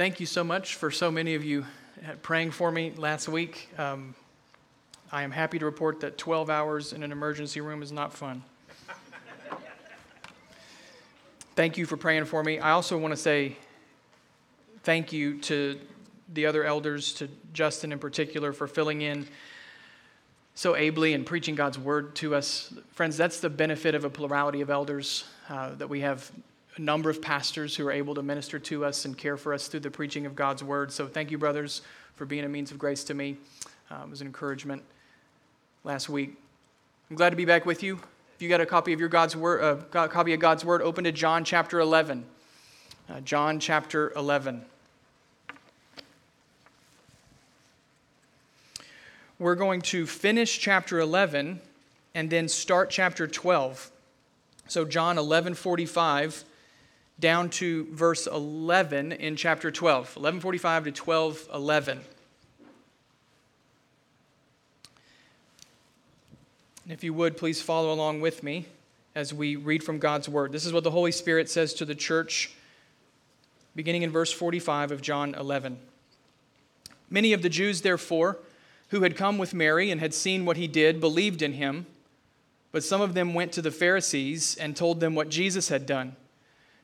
Thank you so much for so many of you praying for me last week. Um, I am happy to report that 12 hours in an emergency room is not fun. thank you for praying for me. I also want to say thank you to the other elders, to Justin in particular, for filling in so ably and preaching God's word to us. Friends, that's the benefit of a plurality of elders, uh, that we have a number of pastors who are able to minister to us and care for us through the preaching of God's word. So thank you, brothers, for being a means of grace to me. Uh, it was an encouragement last week. I'm glad to be back with you. If you got a copy of your God's word, uh, copy of God's word, open to John chapter 11. Uh, John chapter 11. We're going to finish chapter 11 and then start chapter 12. So John 11:45 down to verse 11 in chapter 12. 11:45 to 12:11. If you would, please follow along with me as we read from God's word. This is what the Holy Spirit says to the church, beginning in verse 45 of John 11. Many of the Jews, therefore, who had come with Mary and had seen what he did, believed in him. But some of them went to the Pharisees and told them what Jesus had done.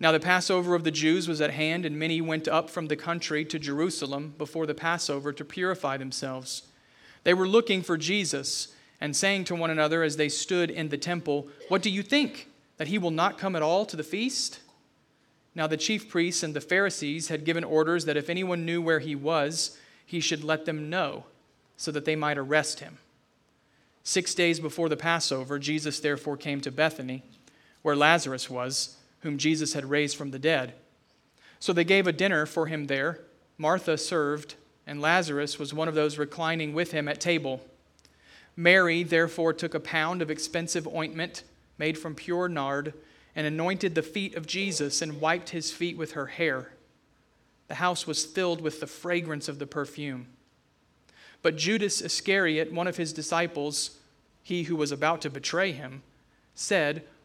Now, the Passover of the Jews was at hand, and many went up from the country to Jerusalem before the Passover to purify themselves. They were looking for Jesus and saying to one another as they stood in the temple, What do you think? That he will not come at all to the feast? Now the chief priests and the Pharisees had given orders that if anyone knew where he was, he should let them know, so that they might arrest him. Six days before the Passover, Jesus therefore came to Bethany, where Lazarus was, whom Jesus had raised from the dead. So they gave a dinner for him there. Martha served and Lazarus was one of those reclining with him at table. Mary therefore took a pound of expensive ointment made from pure nard and anointed the feet of Jesus and wiped his feet with her hair. The house was filled with the fragrance of the perfume. But Judas Iscariot, one of his disciples, he who was about to betray him, said,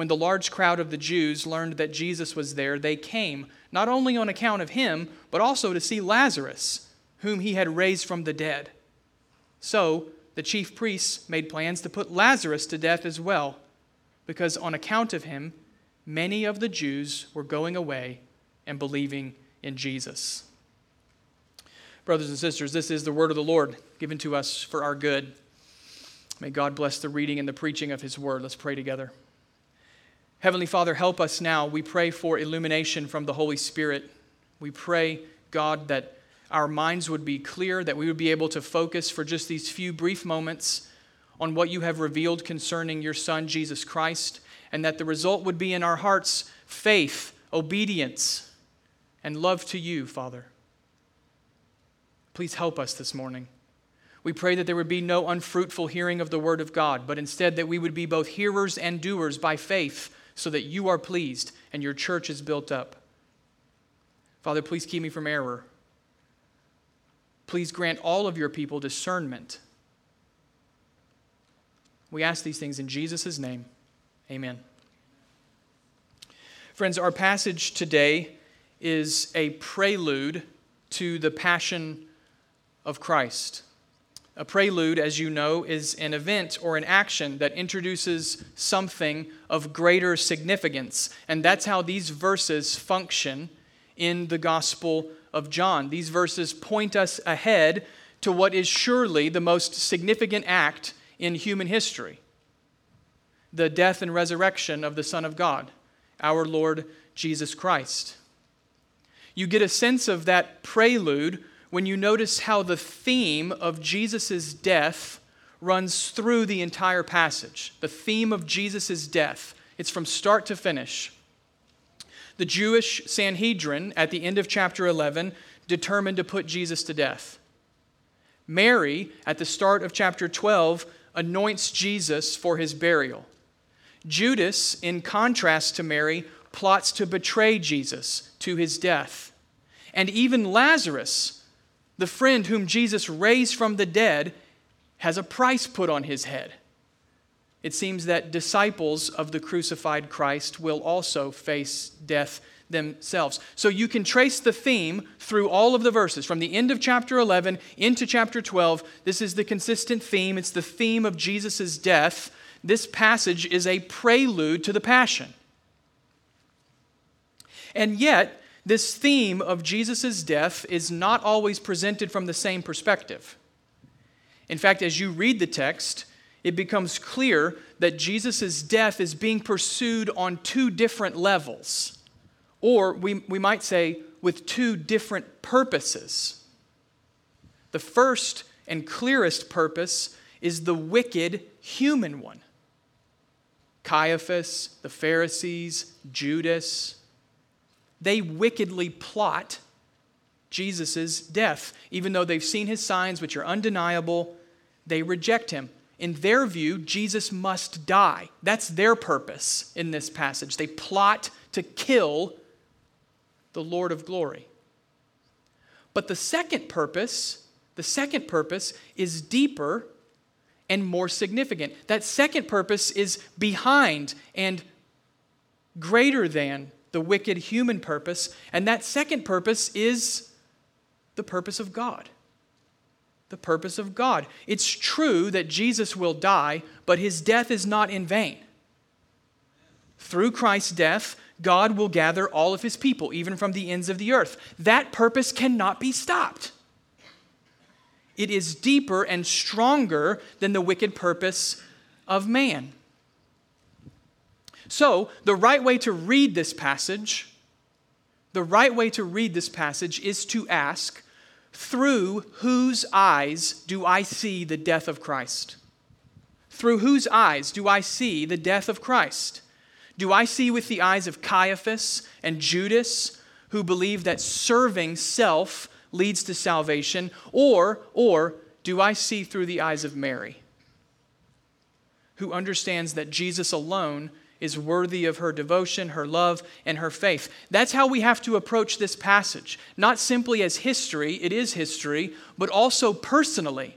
When the large crowd of the Jews learned that Jesus was there, they came, not only on account of him, but also to see Lazarus, whom he had raised from the dead. So the chief priests made plans to put Lazarus to death as well, because on account of him, many of the Jews were going away and believing in Jesus. Brothers and sisters, this is the word of the Lord given to us for our good. May God bless the reading and the preaching of his word. Let's pray together. Heavenly Father, help us now. We pray for illumination from the Holy Spirit. We pray, God, that our minds would be clear, that we would be able to focus for just these few brief moments on what you have revealed concerning your Son, Jesus Christ, and that the result would be in our hearts faith, obedience, and love to you, Father. Please help us this morning. We pray that there would be no unfruitful hearing of the Word of God, but instead that we would be both hearers and doers by faith, so that you are pleased and your church is built up. Father, please keep me from error. Please grant all of your people discernment. We ask these things in Jesus' name. Amen. Friends, our passage today is a prelude to the passion of Christ. A prelude, as you know, is an event or an action that introduces something of greater significance. And that's how these verses function in the Gospel of John. These verses point us ahead to what is surely the most significant act in human history the death and resurrection of the Son of God, our Lord Jesus Christ. You get a sense of that prelude when you notice how the theme of Jesus' death runs through the entire passage. The theme of Jesus' death. It's from start to finish. The Jewish Sanhedrin, at the end of chapter 11, determined to put Jesus to death. Mary, at the start of chapter 12, anoints Jesus for his burial. Judas, in contrast to Mary, plots to betray Jesus to his death. And even Lazarus, the friend whom Jesus raised from the dead, has a price put on his head. It seems that disciples of the crucified Christ will also face death themselves. So you can trace the theme through all of the verses, from the end of chapter 11 into chapter 12. This is the consistent theme. It's the theme of Jesus' death. This passage is a prelude to the Passion. And yet, this theme of Jesus' death is not always presented from the same perspective. In fact, as you read the text, it becomes clear that Jesus' death is being pursued on two different levels, or we, we might say with two different purposes. The first and clearest purpose is the wicked human one. Caiaphas, the Pharisees, Judas, they wickedly plot Jesus' death. Even though they've seen his signs, which are undeniable, they reject him. In their view, Jesus must die. That's their purpose in this passage. They plot to kill the Lord of glory. But the second purpose, the second purpose is deeper and more significant. That second purpose is behind and greater than the wicked human purpose. And that second purpose is the purpose of God. The purpose of God. It's true that Jesus will die, but his death is not in vain. Through Christ's death, God will gather all of his people, even from the ends of the earth. That purpose cannot be stopped. It is deeper and stronger than the wicked purpose of man. So, the right way to read this passage, the right way to read this passage is to ask, through whose eyes do I see the death of Christ? Through whose eyes do I see the death of Christ? Do I see with the eyes of Caiaphas and Judas, who believe that serving self leads to salvation, or, or do I see through the eyes of Mary, who understands that Jesus alone is worthy of her devotion, her love, and her faith. That's how we have to approach this passage. Not simply as history, it is history, but also personally.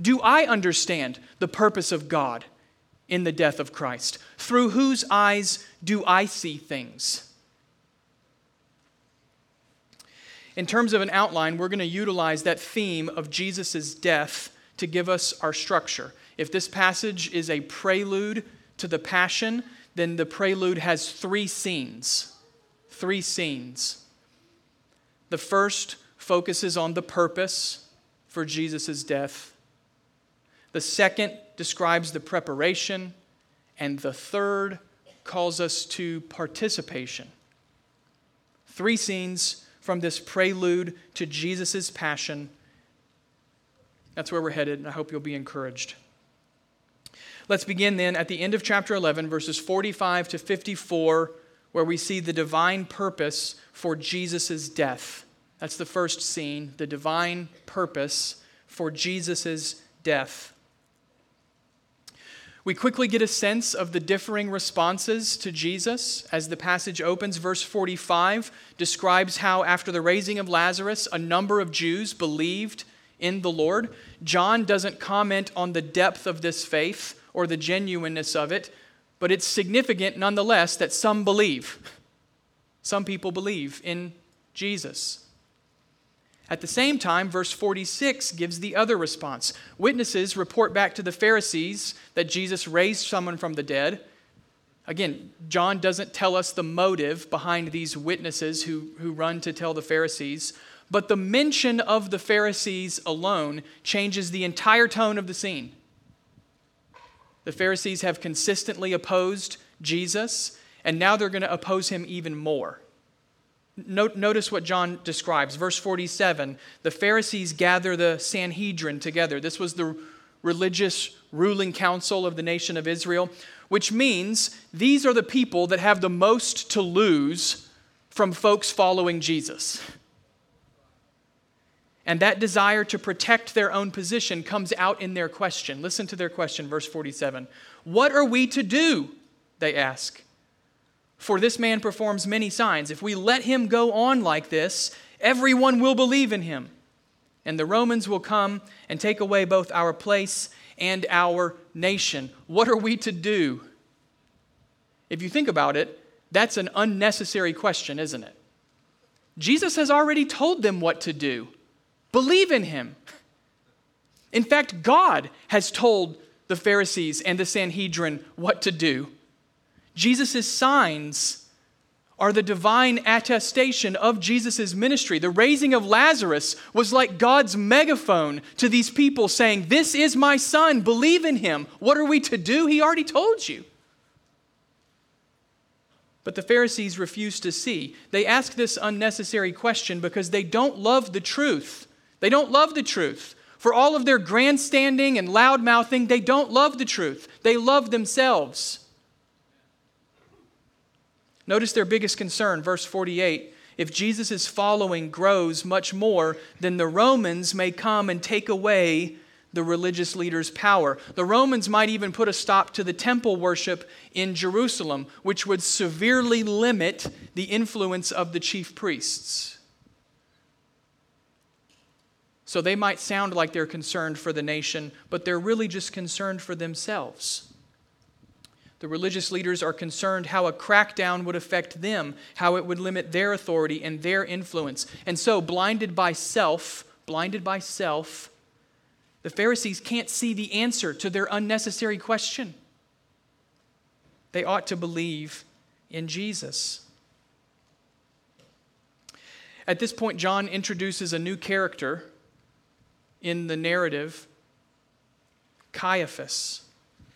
Do I understand the purpose of God in the death of Christ? Through whose eyes do I see things? In terms of an outline, we're going to utilize that theme of Jesus' death to give us our structure. If this passage is a prelude to the Passion, then the prelude has three scenes. Three scenes. The first focuses on the purpose for Jesus' death. The second describes the preparation. And the third calls us to participation. Three scenes from this prelude to Jesus' passion. That's where we're headed, and I hope you'll be encouraged. Let's begin then at the end of chapter 11, verses 45 to 54, where we see the divine purpose for Jesus' death. That's the first scene, the divine purpose for Jesus' death. We quickly get a sense of the differing responses to Jesus as the passage opens. Verse 45 describes how, after the raising of Lazarus, a number of Jews believed in the Lord. John doesn't comment on the depth of this faith or the genuineness of it, but it's significant nonetheless that some believe. Some people believe in Jesus. At the same time, verse 46 gives the other response. Witnesses report back to the Pharisees that Jesus raised someone from the dead. Again, John doesn't tell us the motive behind these witnesses who, who run to tell the Pharisees, but the mention of the Pharisees alone changes the entire tone of the scene. The Pharisees have consistently opposed Jesus, and now they're going to oppose him even more. Notice what John describes. Verse 47 the Pharisees gather the Sanhedrin together. This was the religious ruling council of the nation of Israel, which means these are the people that have the most to lose from folks following Jesus. And that desire to protect their own position comes out in their question. Listen to their question, verse 47. What are we to do? They ask. For this man performs many signs. If we let him go on like this, everyone will believe in him. And the Romans will come and take away both our place and our nation. What are we to do? If you think about it, that's an unnecessary question, isn't it? Jesus has already told them what to do believe in him. In fact, God has told the Pharisees and the Sanhedrin what to do. Jesus' signs are the divine attestation of Jesus' ministry. The raising of Lazarus was like God's megaphone to these people saying, This is my son, believe in him. What are we to do? He already told you. But the Pharisees refuse to see. They ask this unnecessary question because they don't love the truth. They don't love the truth. For all of their grandstanding and loud mouthing, they don't love the truth. They love themselves. Notice their biggest concern, verse 48. If Jesus' following grows much more, then the Romans may come and take away the religious leaders' power. The Romans might even put a stop to the temple worship in Jerusalem, which would severely limit the influence of the chief priests. So they might sound like they're concerned for the nation, but they're really just concerned for themselves. The religious leaders are concerned how a crackdown would affect them, how it would limit their authority and their influence. And so, blinded by self, blinded by self, the Pharisees can't see the answer to their unnecessary question. They ought to believe in Jesus. At this point, John introduces a new character in the narrative Caiaphas,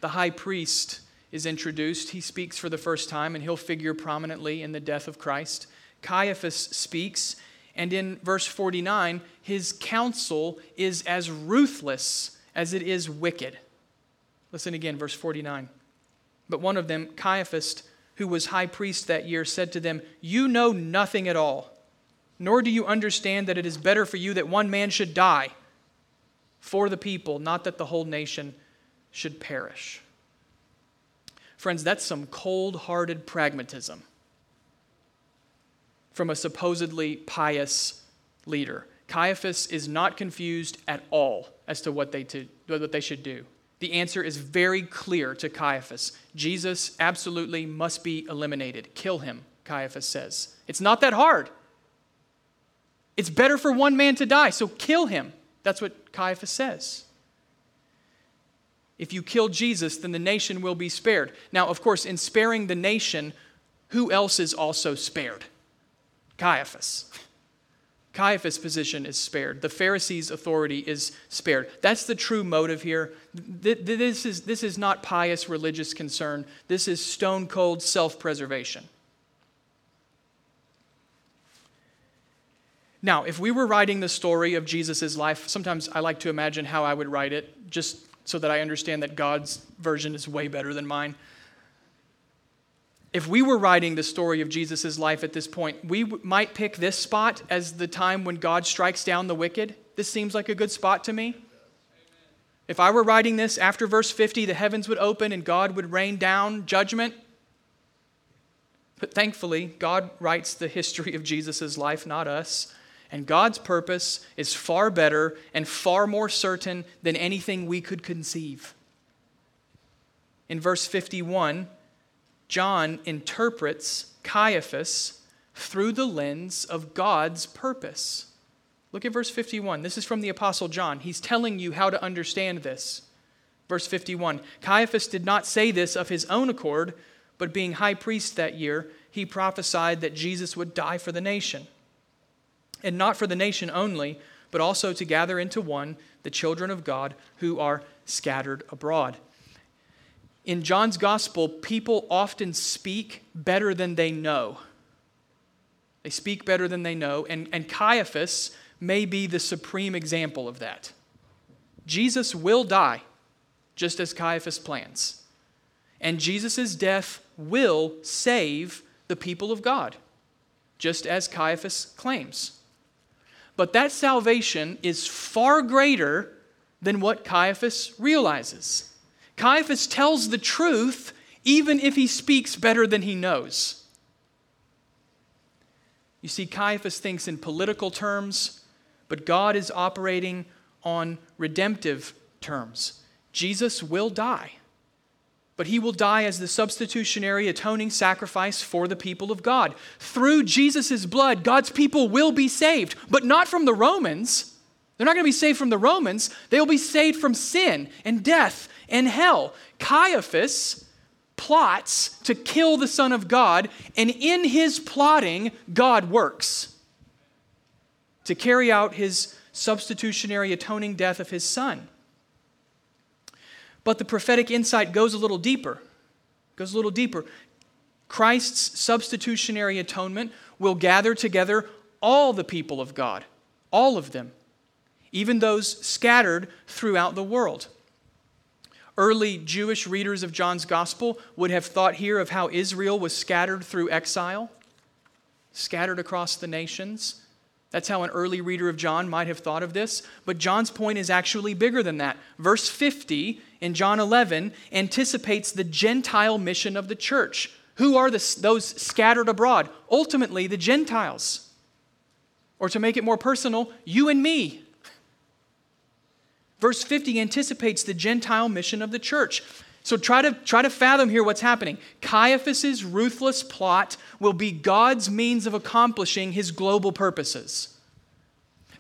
the high priest is introduced. He speaks for the first time, and he'll figure prominently in the death of Christ. Caiaphas speaks, and in verse 49, his counsel is as ruthless as it is wicked. Listen again, verse 49. But one of them, Caiaphas, who was high priest that year, said to them, You know nothing at all, nor do you understand that it is better for you that one man should die for the people, not that the whole nation should perish. Friends, that's some cold hearted pragmatism from a supposedly pious leader. Caiaphas is not confused at all as to what they, to, what they should do. The answer is very clear to Caiaphas. Jesus absolutely must be eliminated. Kill him, Caiaphas says. It's not that hard. It's better for one man to die, so kill him. That's what Caiaphas says. If you kill Jesus, then the nation will be spared. Now, of course, in sparing the nation, who else is also spared? Caiaphas. Caiaphas' position is spared. The Pharisees' authority is spared. That's the true motive here. This is, this is not pious religious concern. This is stone cold self preservation. Now, if we were writing the story of Jesus' life, sometimes I like to imagine how I would write it, just so that I understand that God's version is way better than mine. If we were writing the story of Jesus' life at this point, we might pick this spot as the time when God strikes down the wicked. This seems like a good spot to me. If I were writing this after verse 50, the heavens would open and God would rain down judgment. But thankfully, God writes the history of Jesus' life, not us. And God's purpose is far better and far more certain than anything we could conceive. in verse 51, John interprets Caiaphas through the lens of God's purpose. Look at verse 51. This is from the Apostle John. He's telling you how to understand this. Verse 51 Caiaphas did not say this of his own accord, but being high priest that year, he prophesied that Jesus would die for the nation. And not for the nation only, but also to gather into one the children of God who are scattered abroad. In John's gospel, people often speak better than they know. They speak better than they know, and, and Caiaphas may be the supreme example of that. Jesus will die, just as Caiaphas plans. And Jesus' death will save the people of God, just as Caiaphas claims. But that salvation is far greater than what Caiaphas realizes. Caiaphas tells the truth even if he speaks better than he knows. You see, Caiaphas thinks in political terms, but God is operating on redemptive terms. Jesus will die, but he will die as the substitutionary atoning sacrifice for the people of God. Through Jesus' blood, God's people will be saved, but not from the Romans. They're not going to be saved from the Romans. They will be saved from sin and death and hell. Caiaphas plots to kill the Son of God, and in his plotting, God works to carry out his substitutionary atoning death of his Son. But the prophetic insight goes a little deeper. Goes a little deeper. Christ's substitutionary atonement will gather together all the people of God, all of them, even those scattered throughout the world. Early Jewish readers of John's gospel would have thought here of how Israel was scattered through exile, scattered across the nations. That's how an early reader of John might have thought of this. But John's point is actually bigger than that. Verse 50 in John 11 anticipates the Gentile mission of the church. Who are the, those scattered abroad? Ultimately, the Gentiles. Or to make it more personal, you and me. Verse 50 anticipates the Gentile mission of the church. So try to, try to fathom here what's happening. Caiaphas's ruthless plot will be God's means of accomplishing his global purposes.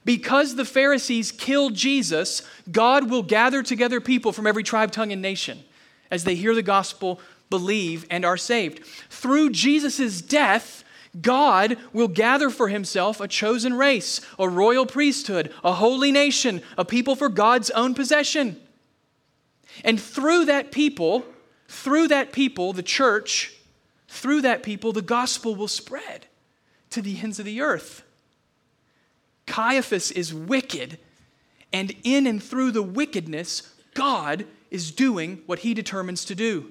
Because the Pharisees killed Jesus, God will gather together people from every tribe, tongue, and nation as they hear the gospel, believe, and are saved. Through Jesus' death, God will gather for himself a chosen race, a royal priesthood, a holy nation, a people for God's own possession. And through that people, through that people, the church, through that people, the gospel will spread to the ends of the earth. Caiaphas is wicked, and in and through the wickedness, God is doing what he determines to do.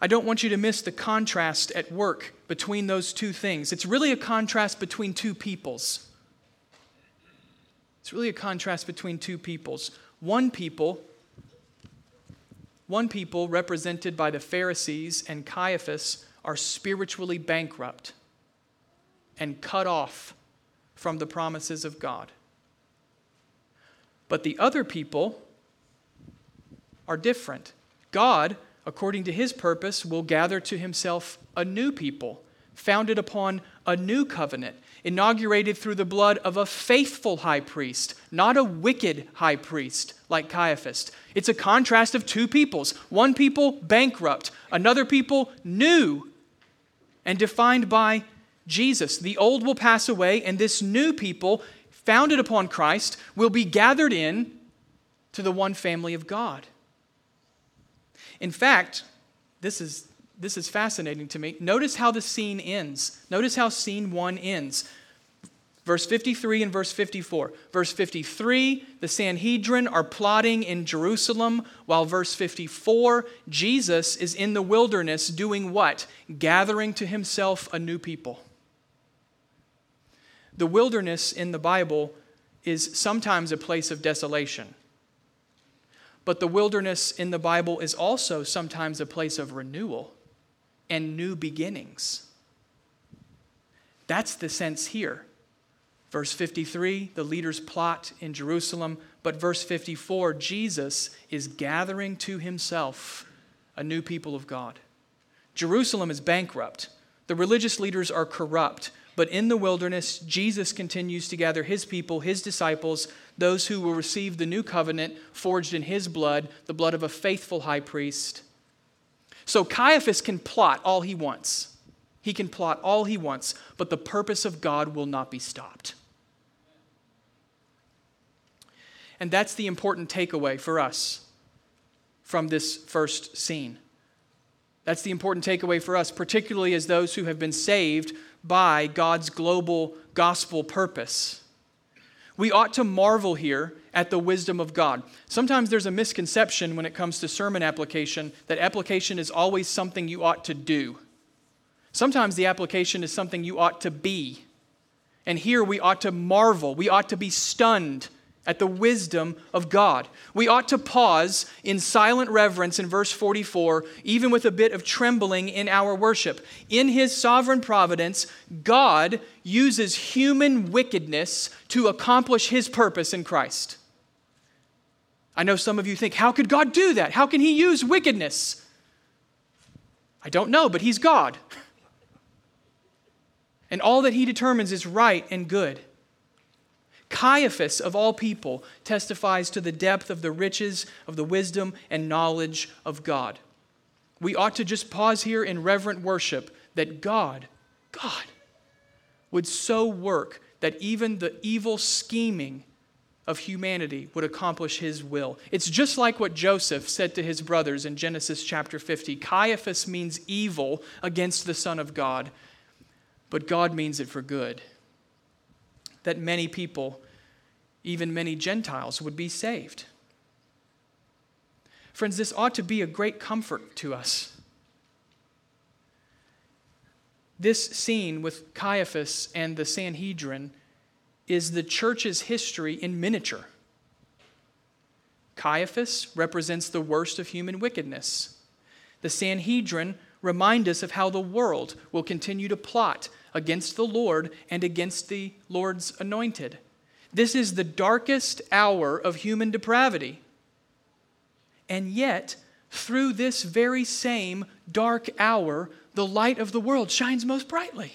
I don't want you to miss the contrast at work between those two things. It's really a contrast between two peoples. It's really a contrast between two peoples. One people, one people represented by the Pharisees and Caiaphas are spiritually bankrupt and cut off from the promises of God. But the other people are different. God according to his purpose, will gather to himself a new people, founded upon a new covenant, inaugurated through the blood of a faithful high priest, not a wicked high priest like Caiaphas. It's a contrast of two peoples one people bankrupt, another people new and defined by Jesus. The old will pass away, and this new people, founded upon Christ, will be gathered in to the one family of God. In fact, this is, this is fascinating to me. Notice how the scene ends. Notice how scene one ends. Verse 53 and verse 54. Verse 53, the Sanhedrin are plotting in Jerusalem, while verse 54, Jesus is in the wilderness doing what? Gathering to himself a new people. The wilderness in the Bible is sometimes a place of desolation. But the wilderness in the Bible is also sometimes a place of renewal and new beginnings. That's the sense here. Verse 53, the leaders plot in Jerusalem. But verse 54, Jesus is gathering to himself a new people of God. Jerusalem is bankrupt. The religious leaders are corrupt. But in the wilderness, Jesus continues to gather his people, his disciples, those who will receive the new covenant forged in his blood, the blood of a faithful high priest. So Caiaphas can plot all he wants. He can plot all he wants, but the purpose of God will not be stopped. And that's the important takeaway for us from this first scene. That's the important takeaway for us, particularly as those who have been saved by God's global gospel purpose. We ought to marvel here at the wisdom of God. Sometimes there's a misconception when it comes to sermon application that application is always something you ought to do. Sometimes the application is something you ought to be. And here we ought to marvel, we ought to be stunned at the wisdom of God. We ought to pause in silent reverence in verse 44, even with a bit of trembling in our worship. In His sovereign providence, God uses human wickedness to accomplish His purpose in Christ. I know some of you think, how could God do that? How can He use wickedness? I don't know, but He's God. And all that He determines is right and good. Caiaphas, of all people, testifies to the depth of the riches of the wisdom and knowledge of God. We ought to just pause here in reverent worship that God, God, would so work that even the evil scheming of humanity would accomplish his will. It's just like what Joseph said to his brothers in Genesis chapter 50 Caiaphas means evil against the Son of God, but God means it for good that many people, even many Gentiles, would be saved. Friends, this ought to be a great comfort to us. This scene with Caiaphas and the Sanhedrin is the church's history in miniature. Caiaphas represents the worst of human wickedness. The Sanhedrin remind us of how the world will continue to plot against the Lord and against the Lord's anointed. This is the darkest hour of human depravity. And yet, through this very same dark hour, the light of the world shines most brightly.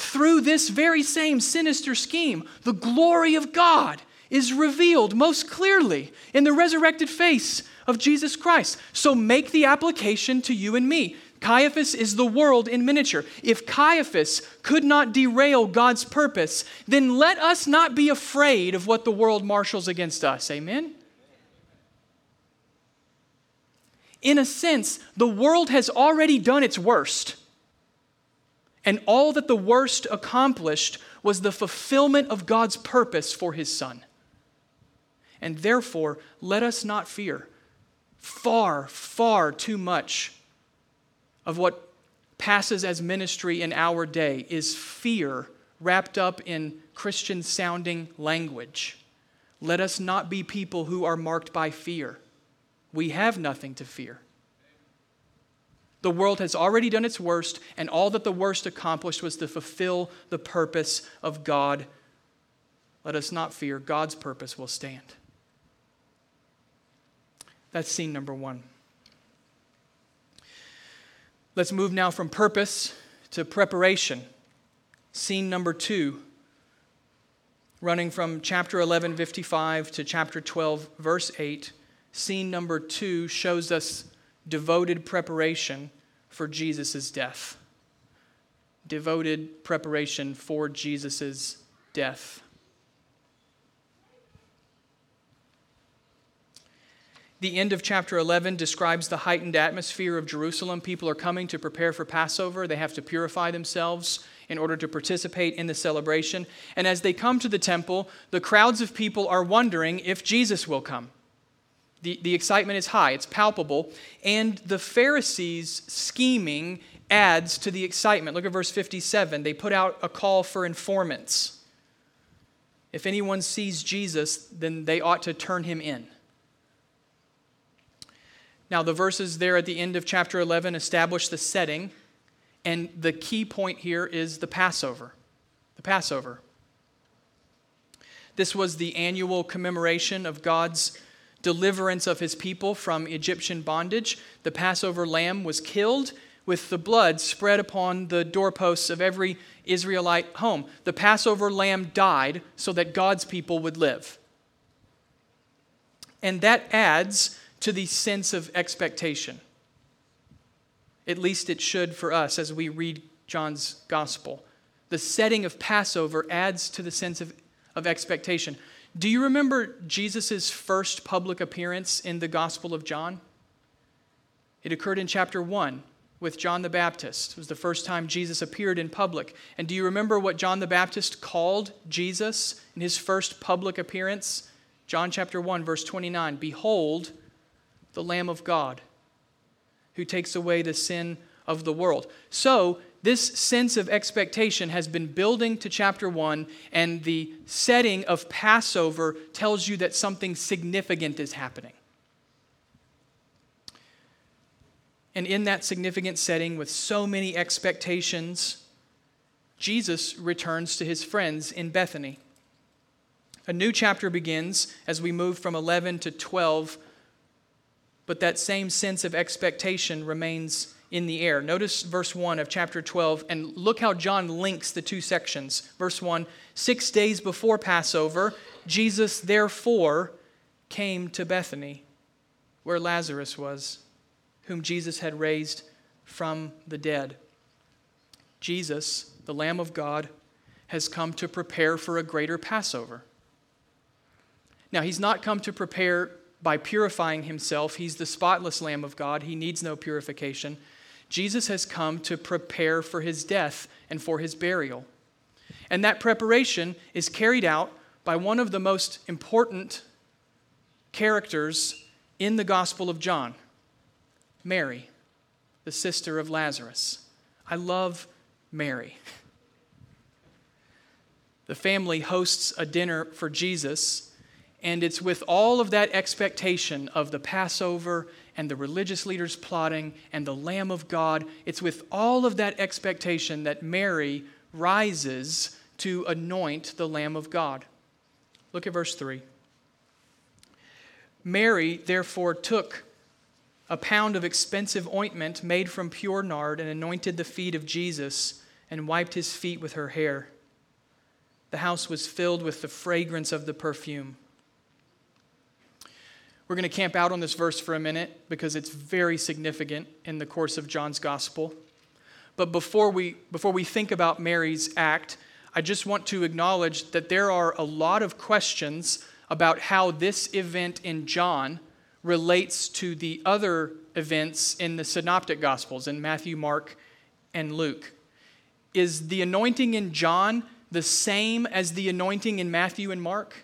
Through this very same sinister scheme, the glory of God is revealed most clearly in the resurrected face of Jesus Christ. So make the application to you and me. Caiaphas is the world in miniature. If Caiaphas could not derail God's purpose, then let us not be afraid of what the world marshals against us. Amen? In a sense, the world has already done its worst. And all that the worst accomplished was the fulfillment of God's purpose for his son. And therefore, let us not fear. Far, far too much of what passes as ministry in our day is fear wrapped up in Christian sounding language. Let us not be people who are marked by fear. We have nothing to fear. The world has already done its worst, and all that the worst accomplished was to fulfill the purpose of God. Let us not fear. God's purpose will stand. That's scene number one. Let's move now from purpose to preparation. Scene number two, running from chapter 11, 55 to chapter 12, verse 8. Scene number two shows us devoted preparation for Jesus' death. Devoted preparation for Jesus' death. The end of chapter 11 describes the heightened atmosphere of Jerusalem. People are coming to prepare for Passover. They have to purify themselves in order to participate in the celebration. And as they come to the temple, the crowds of people are wondering if Jesus will come. The, the excitement is high, it's palpable. And the Pharisees' scheming adds to the excitement. Look at verse 57. They put out a call for informants. If anyone sees Jesus, then they ought to turn him in. Now, the verses there at the end of chapter 11 establish the setting, and the key point here is the Passover. the Passover. This was the annual commemoration of God's deliverance of his people from Egyptian bondage. The Passover lamb was killed with the blood spread upon the doorposts of every Israelite home. The Passover lamb died so that God's people would live. And that adds to the sense of expectation. At least it should for us as we read John's gospel. The setting of Passover adds to the sense of, of expectation. Do you remember Jesus' first public appearance in the Gospel of John? It occurred in chapter 1 with John the Baptist. It was the first time Jesus appeared in public. And do you remember what John the Baptist called Jesus in his first public appearance? John chapter 1, verse 29 Behold, the Lamb of God who takes away the sin of the world. So, this sense of expectation has been building to chapter 1, and the setting of Passover tells you that something significant is happening. And in that significant setting, with so many expectations, Jesus returns to his friends in Bethany. A new chapter begins as we move from 11 to 12, but that same sense of expectation remains in the air. Notice verse 1 of chapter 12, and look how John links the two sections. Verse 1 Six days before Passover, Jesus therefore came to Bethany, where Lazarus was, whom Jesus had raised from the dead. Jesus, the Lamb of God, has come to prepare for a greater Passover. Now, he's not come to prepare by purifying himself. He's the spotless Lamb of God. He needs no purification. Jesus has come to prepare for his death and for his burial. And that preparation is carried out by one of the most important characters in the Gospel of John Mary, the sister of Lazarus. I love Mary. The family hosts a dinner for Jesus, and it's with all of that expectation of the Passover and the religious leaders plotting and the Lamb of God. It's with all of that expectation that Mary rises to anoint the Lamb of God. Look at verse 3. Mary, therefore, took a pound of expensive ointment made from pure nard and anointed the feet of Jesus and wiped his feet with her hair. The house was filled with the fragrance of the perfume. We're going to camp out on this verse for a minute because it's very significant in the course of John's gospel. But before we, before we think about Mary's act, I just want to acknowledge that there are a lot of questions about how this event in John relates to the other events in the synoptic gospels in Matthew, Mark, and Luke. Is the anointing in John the same as the anointing in Matthew and Mark?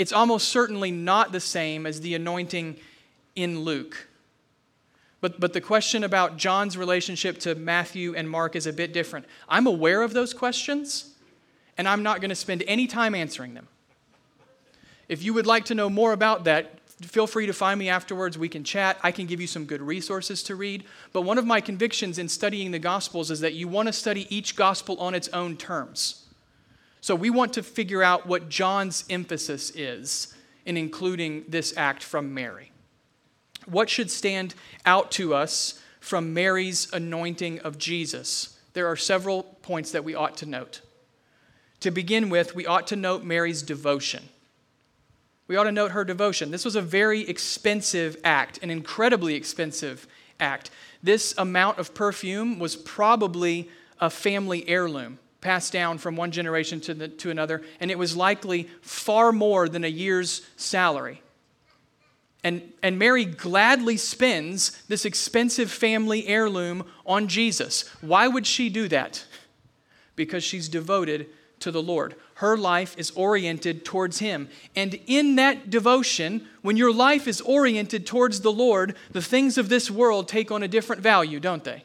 It's almost certainly not the same as the anointing in Luke. But, but the question about John's relationship to Matthew and Mark is a bit different. I'm aware of those questions, and I'm not going to spend any time answering them. If you would like to know more about that, feel free to find me afterwards. We can chat. I can give you some good resources to read. But one of my convictions in studying the Gospels is that you want to study each Gospel on its own terms. So we want to figure out what John's emphasis is in including this act from Mary. What should stand out to us from Mary's anointing of Jesus? There are several points that we ought to note. To begin with, we ought to note Mary's devotion. We ought to note her devotion. This was a very expensive act, an incredibly expensive act. This amount of perfume was probably a family heirloom passed down from one generation to, the, to another, and it was likely far more than a year's salary. And, and Mary gladly spends this expensive family heirloom on Jesus. Why would she do that? Because she's devoted to the Lord. Her life is oriented towards Him. And in that devotion, when your life is oriented towards the Lord, the things of this world take on a different value, don't they?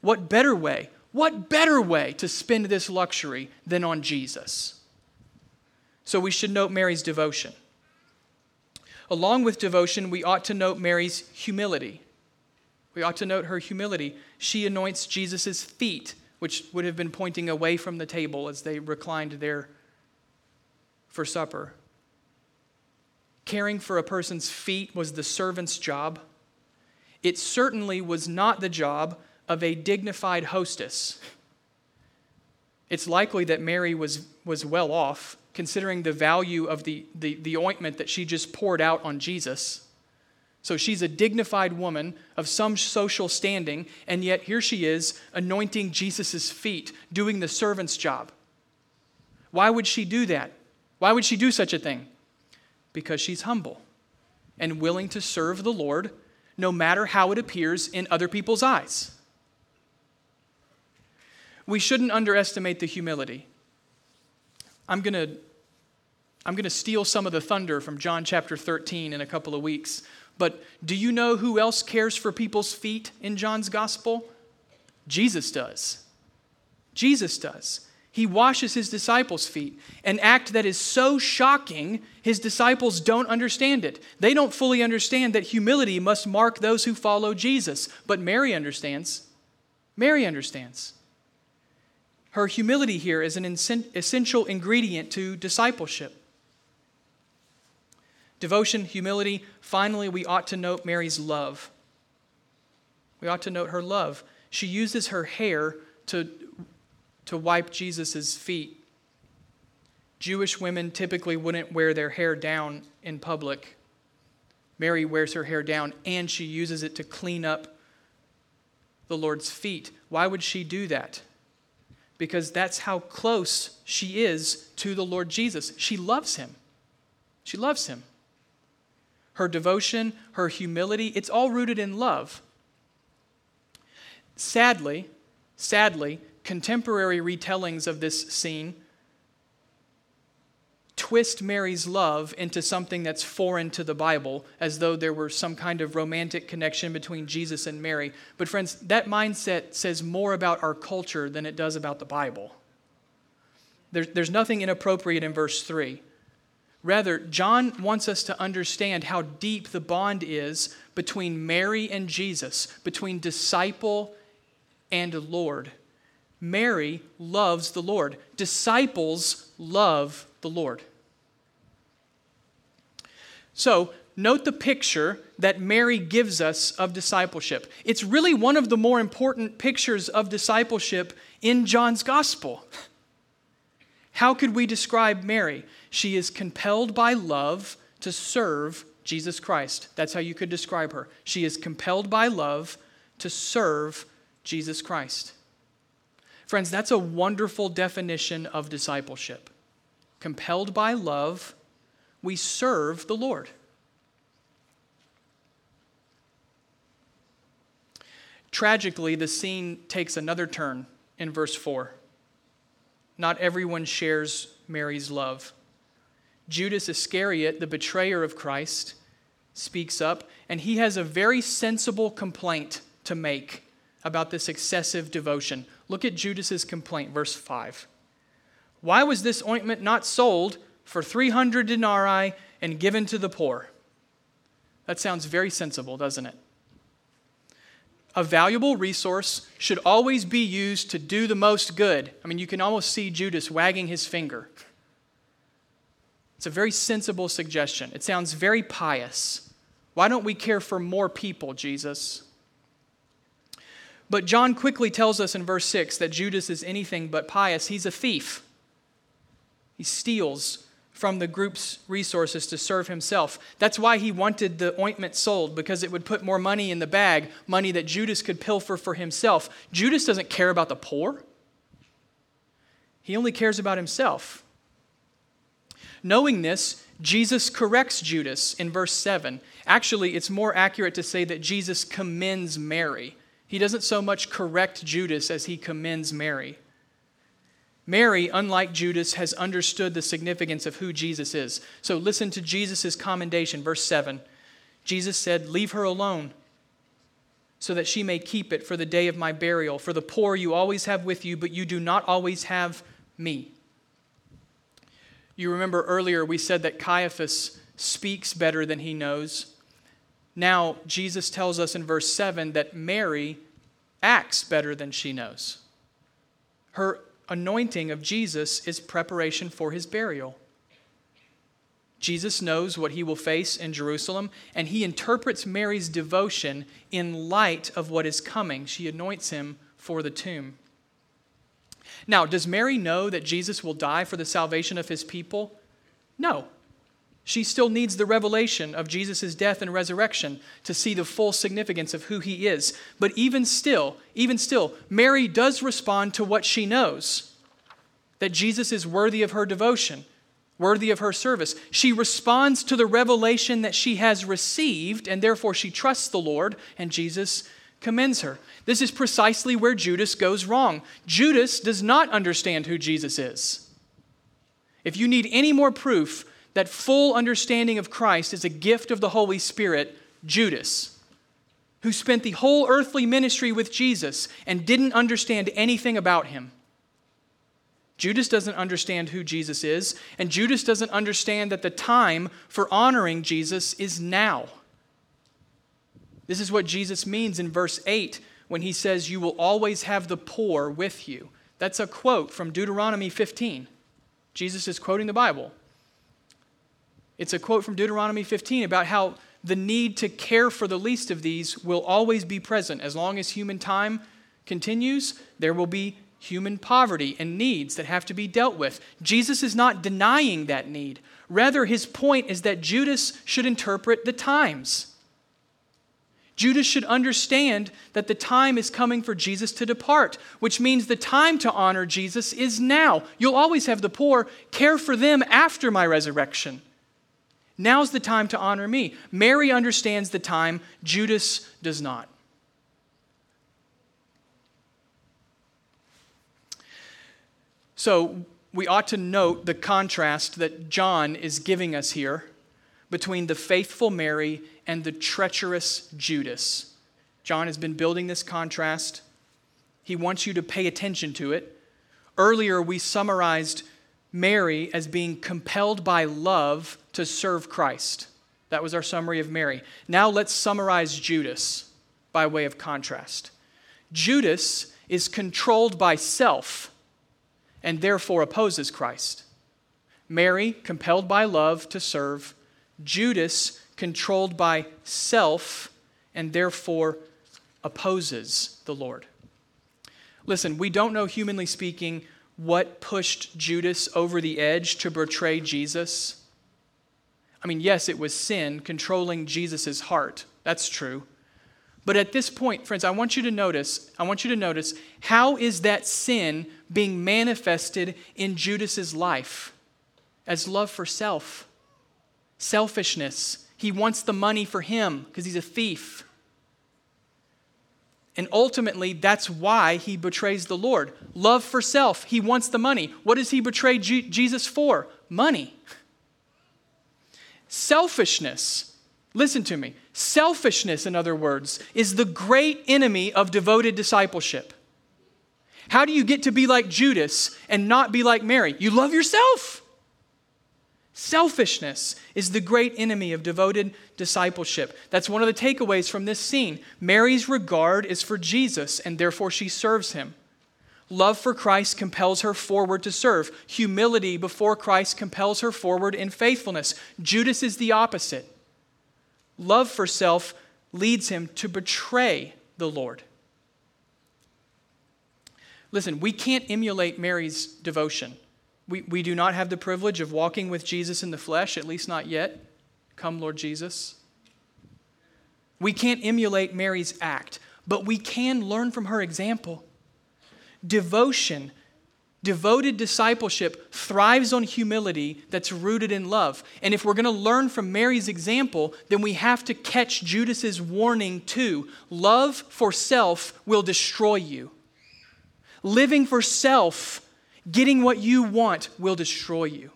What better way what better way to spend this luxury than on Jesus? So we should note Mary's devotion. Along with devotion, we ought to note Mary's humility. We ought to note her humility. She anoints Jesus' feet which would have been pointing away from the table as they reclined there for supper. Caring for a person's feet was the servant's job. It certainly was not the job of a dignified hostess. It's likely that Mary was, was well off, considering the value of the, the, the ointment that she just poured out on Jesus. So she's a dignified woman of some social standing, and yet here she is anointing Jesus' feet, doing the servant's job. Why would she do that? Why would she do such a thing? Because she's humble and willing to serve the Lord no matter how it appears in other people's eyes. We shouldn't underestimate the humility. I'm going to I'm going to steal some of the thunder from John chapter 13 in a couple of weeks. But do you know who else cares for people's feet in John's gospel? Jesus does. Jesus does. He washes his disciples' feet, an act that is so shocking, his disciples don't understand it. They don't fully understand that humility must mark those who follow Jesus. But Mary understands. Mary understands. Her humility here is an essential ingredient to discipleship. Devotion, humility. Finally, we ought to note Mary's love. We ought to note her love. She uses her hair to, to wipe Jesus' feet. Jewish women typically wouldn't wear their hair down in public. Mary wears her hair down and she uses it to clean up the Lord's feet. Why would she do that? Because that's how close she is to the Lord Jesus. She loves him. She loves him her devotion, her humility, it's all rooted in love. Sadly, sadly, contemporary retellings of this scene twist Mary's love into something that's foreign to the Bible, as though there were some kind of romantic connection between Jesus and Mary. But, friends, that mindset says more about our culture than it does about the Bible. There's, there's nothing inappropriate in verse 3. Rather, John wants us to understand how deep the bond is between Mary and Jesus, between disciple and Lord. Mary loves the Lord, disciples love the Lord. So, note the picture that Mary gives us of discipleship. It's really one of the more important pictures of discipleship in John's gospel. How could we describe Mary? She is compelled by love to serve Jesus Christ. That's how you could describe her. She is compelled by love to serve Jesus Christ. Friends, that's a wonderful definition of discipleship. Compelled by love, we serve the Lord. Tragically, the scene takes another turn in verse 4. Not everyone shares Mary's love. Judas Iscariot, the betrayer of Christ, speaks up, and he has a very sensible complaint to make about this excessive devotion. Look at Judas's complaint, verse 5. Why was this ointment not sold for 300 denarii and given to the poor? That sounds very sensible, doesn't it? A valuable resource should always be used to do the most good. I mean, you can almost see Judas wagging his finger. It's a very sensible suggestion. It sounds very pious. Why don't we care for more people, Jesus? But John quickly tells us in verse 6 that Judas is anything but pious. He's a thief. He steals from the group's resources to serve himself. That's why he wanted the ointment sold, because it would put more money in the bag, money that Judas could pilfer for himself. Judas doesn't care about the poor, he only cares about himself. Knowing this, Jesus corrects Judas in verse 7. Actually, it's more accurate to say that Jesus commends Mary. He doesn't so much correct Judas as he commends Mary. Mary, unlike Judas, has understood the significance of who Jesus is. So listen to Jesus' commendation, verse 7. Jesus said, Leave her alone, so that she may keep it for the day of my burial. For the poor you always have with you, but you do not always have me. You remember earlier we said that Caiaphas speaks better than he knows. Now, Jesus tells us in verse 7 that Mary acts better than she knows. Her anointing of Jesus is preparation for his burial. Jesus knows what he will face in Jerusalem, and he interprets Mary's devotion in light of what is coming. She anoints him for the tomb. Now, does Mary know that Jesus will die for the salvation of his people? No. She still needs the revelation of Jesus' death and resurrection to see the full significance of who he is. But even still, even still, Mary does respond to what she knows that Jesus is worthy of her devotion, worthy of her service. She responds to the revelation that she has received, and therefore she trusts the Lord, and Jesus commends her. This is precisely where Judas goes wrong. Judas does not understand who Jesus is. If you need any more proof, that full understanding of Christ is a gift of the Holy Spirit, Judas, who spent the whole earthly ministry with Jesus and didn't understand anything about him. Judas doesn't understand who Jesus is, and Judas doesn't understand that the time for honoring Jesus is now. This is what Jesus means in verse 8 when he says, You will always have the poor with you. That's a quote from Deuteronomy 15. Jesus is quoting the Bible. It's a quote from Deuteronomy 15 about how the need to care for the least of these will always be present. As long as human time continues, there will be human poverty and needs that have to be dealt with. Jesus is not denying that need. Rather, his point is that Judas should interpret the times. Judas should understand that the time is coming for Jesus to depart, which means the time to honor Jesus is now. You'll always have the poor. Care for them after my resurrection. Now's the time to honor me. Mary understands the time, Judas does not. So, we ought to note the contrast that John is giving us here between the faithful Mary and the treacherous Judas. John has been building this contrast. He wants you to pay attention to it. Earlier, we summarized Mary as being compelled by love to serve Christ. That was our summary of Mary. Now let's summarize Judas by way of contrast. Judas is controlled by self and therefore opposes Christ. Mary, compelled by love to serve. Judas, controlled by self and therefore opposes the Lord. Listen, we don't know, humanly speaking, what pushed Judas over the edge to betray Jesus. I mean, yes, it was sin controlling Jesus' heart. That's true. But at this point, friends, I want you to notice, I want you to notice how is that sin being manifested in Judas's life? As love for self, selfishness. He wants the money for him because he's a thief. And ultimately, that's why he betrays the Lord. Love for self. He wants the money. What does he betray G- Jesus for? Money. Selfishness, listen to me. Selfishness, in other words, is the great enemy of devoted discipleship. How do you get to be like Judas and not be like Mary? You love yourself. Selfishness is the great enemy of devoted discipleship. That's one of the takeaways from this scene. Mary's regard is for Jesus, and therefore she serves him. Love for Christ compels her forward to serve. Humility before Christ compels her forward in faithfulness. Judas is the opposite. Love for self leads him to betray the Lord. Listen, we can't emulate Mary's devotion. We, we do not have the privilege of walking with Jesus in the flesh, at least not yet. Come, Lord Jesus. We can't emulate Mary's act, but we can learn from her example. Devotion, devoted discipleship thrives on humility that's rooted in love. And if we're going to learn from Mary's example, then we have to catch Judas's warning too. Love for self will destroy you. Living for self, getting what you want, will destroy you.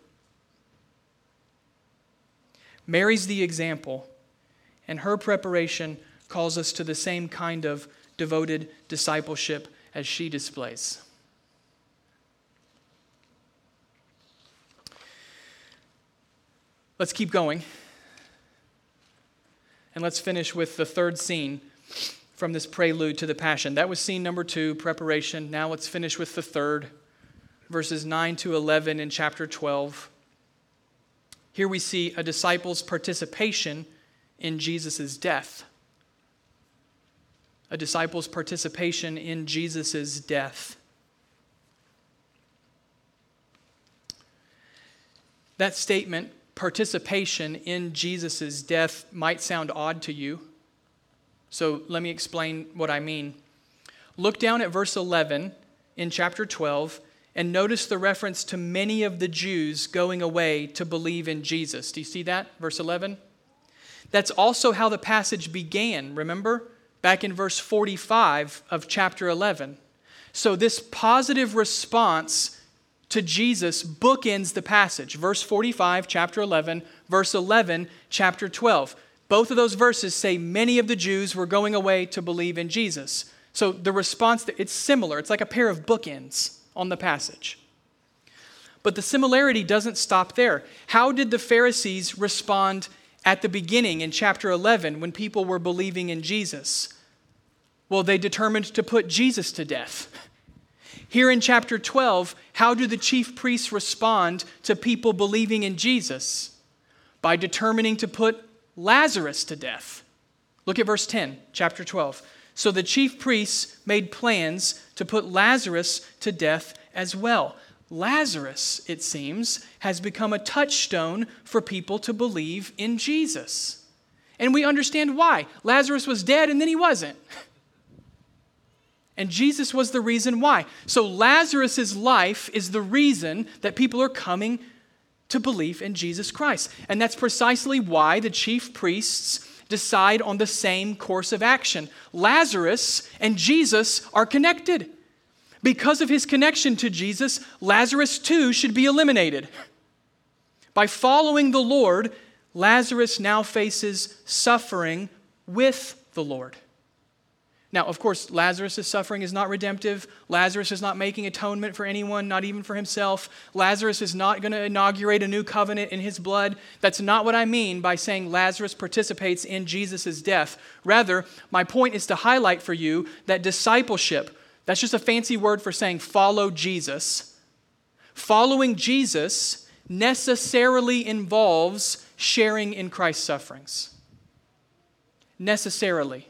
Mary's the example, and her preparation calls us to the same kind of devoted discipleship as she displays. Let's keep going. And let's finish with the third scene from this prelude to the Passion. That was scene number two, preparation. Now let's finish with the third, verses 9 to 11 in chapter 12. Here we see a disciple's participation in Jesus' death. A disciple's participation in Jesus' death. That statement, participation in Jesus' death, might sound odd to you. So let me explain what I mean. Look down at verse 11 in chapter 12 and notice the reference to many of the Jews going away to believe in Jesus. Do you see that? Verse 11? That's also how the passage began, remember? Back in verse 45 of chapter 11. So, this positive response to Jesus bookends the passage. Verse 45, chapter 11, verse 11, chapter 12. Both of those verses say many of the Jews were going away to believe in Jesus. So the response, it's similar. It's like a pair of bookends on the passage. But the similarity doesn't stop there. How did the Pharisees respond at the beginning in chapter 11 when people were believing in Jesus? Well, they determined to put Jesus to death. Here in chapter 12, how do the chief priests respond to people believing in Jesus? By determining to put Lazarus to death. Look at verse 10, chapter 12. So the chief priests made plans to put Lazarus to death as well. Lazarus, it seems, has become a touchstone for people to believe in Jesus. And we understand why. Lazarus was dead and then he wasn't. And Jesus was the reason why. So Lazarus' life is the reason that people are coming to believe in Jesus Christ. And that's precisely why the chief priests decide on the same course of action. Lazarus and Jesus are connected. Because of his connection to Jesus, Lazarus too should be eliminated. By following the Lord, Lazarus now faces suffering with the Lord. Now, of course, Lazarus' suffering is not redemptive. Lazarus is not making atonement for anyone, not even for himself. Lazarus is not going to inaugurate a new covenant in his blood. That's not what I mean by saying Lazarus participates in Jesus' death. Rather, my point is to highlight for you that discipleship, that's just a fancy word for saying follow Jesus. Following Jesus necessarily involves sharing in Christ's sufferings. Necessarily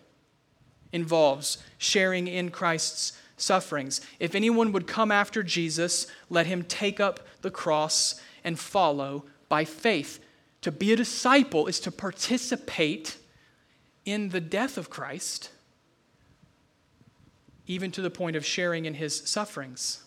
involves sharing in Christ's sufferings. If anyone would come after Jesus, let him take up the cross and follow by faith. To be a disciple is to participate in the death of Christ, even to the point of sharing in his sufferings.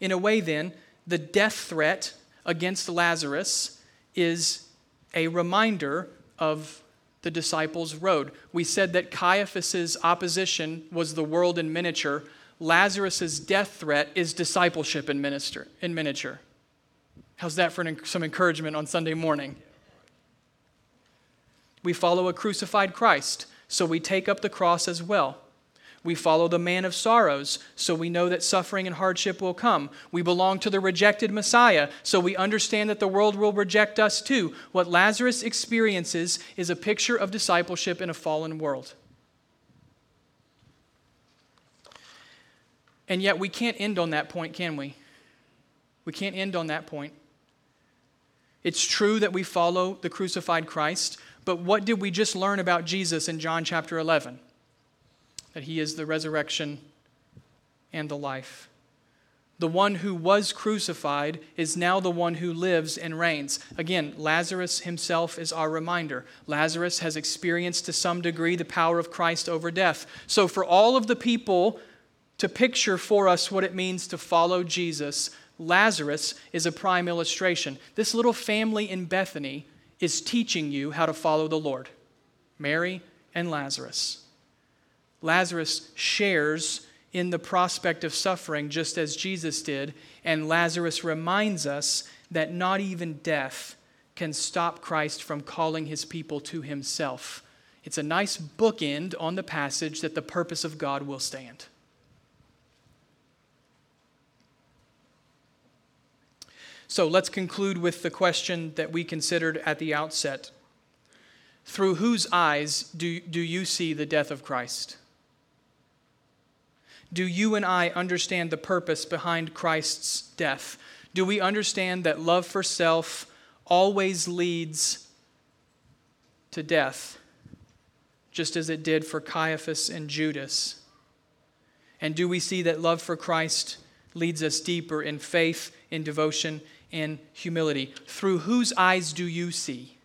In a way, then, the death threat against Lazarus is a reminder of the disciples' road. We said that Caiaphas's opposition was the world in miniature. Lazarus's death threat is discipleship in, minister, in miniature. How's that for an, some encouragement on Sunday morning? We follow a crucified Christ, so we take up the cross as well. We follow the man of sorrows, so we know that suffering and hardship will come. We belong to the rejected Messiah, so we understand that the world will reject us too. What Lazarus experiences is a picture of discipleship in a fallen world. And yet, we can't end on that point, can we? We can't end on that point. It's true that we follow the crucified Christ, but what did we just learn about Jesus in John chapter 11? That he is the resurrection and the life. The one who was crucified is now the one who lives and reigns. Again, Lazarus himself is our reminder. Lazarus has experienced to some degree the power of Christ over death. So, for all of the people to picture for us what it means to follow Jesus, Lazarus is a prime illustration. This little family in Bethany is teaching you how to follow the Lord Mary and Lazarus. Lazarus shares in the prospect of suffering just as Jesus did, and Lazarus reminds us that not even death can stop Christ from calling his people to himself. It's a nice bookend on the passage that the purpose of God will stand. So let's conclude with the question that we considered at the outset through whose eyes do, do you see the death of Christ? Do you and I understand the purpose behind Christ's death? Do we understand that love for self always leads to death, just as it did for Caiaphas and Judas? And do we see that love for Christ leads us deeper in faith, in devotion, in humility? Through whose eyes do you see?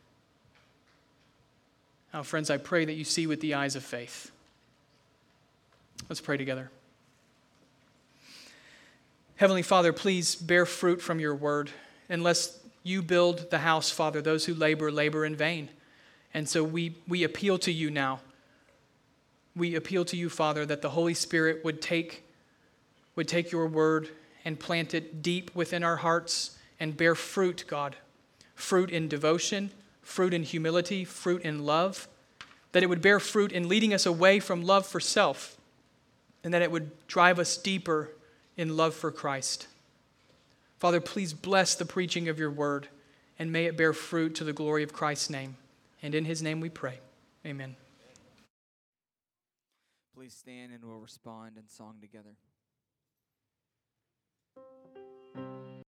Now, friends, I pray that you see with the eyes of faith. Let's pray together. Heavenly Father, please bear fruit from your word. Unless you build the house, Father, those who labor, labor in vain. And so we, we appeal to you now. We appeal to you, Father, that the Holy Spirit would take, would take your word and plant it deep within our hearts and bear fruit, God. Fruit in devotion, fruit in humility, fruit in love. That it would bear fruit in leading us away from love for self, and that it would drive us deeper in love for Christ. Father, please bless the preaching of your word and may it bear fruit to the glory of Christ's name. And in his name we pray. Amen. Please stand and we'll respond in song together.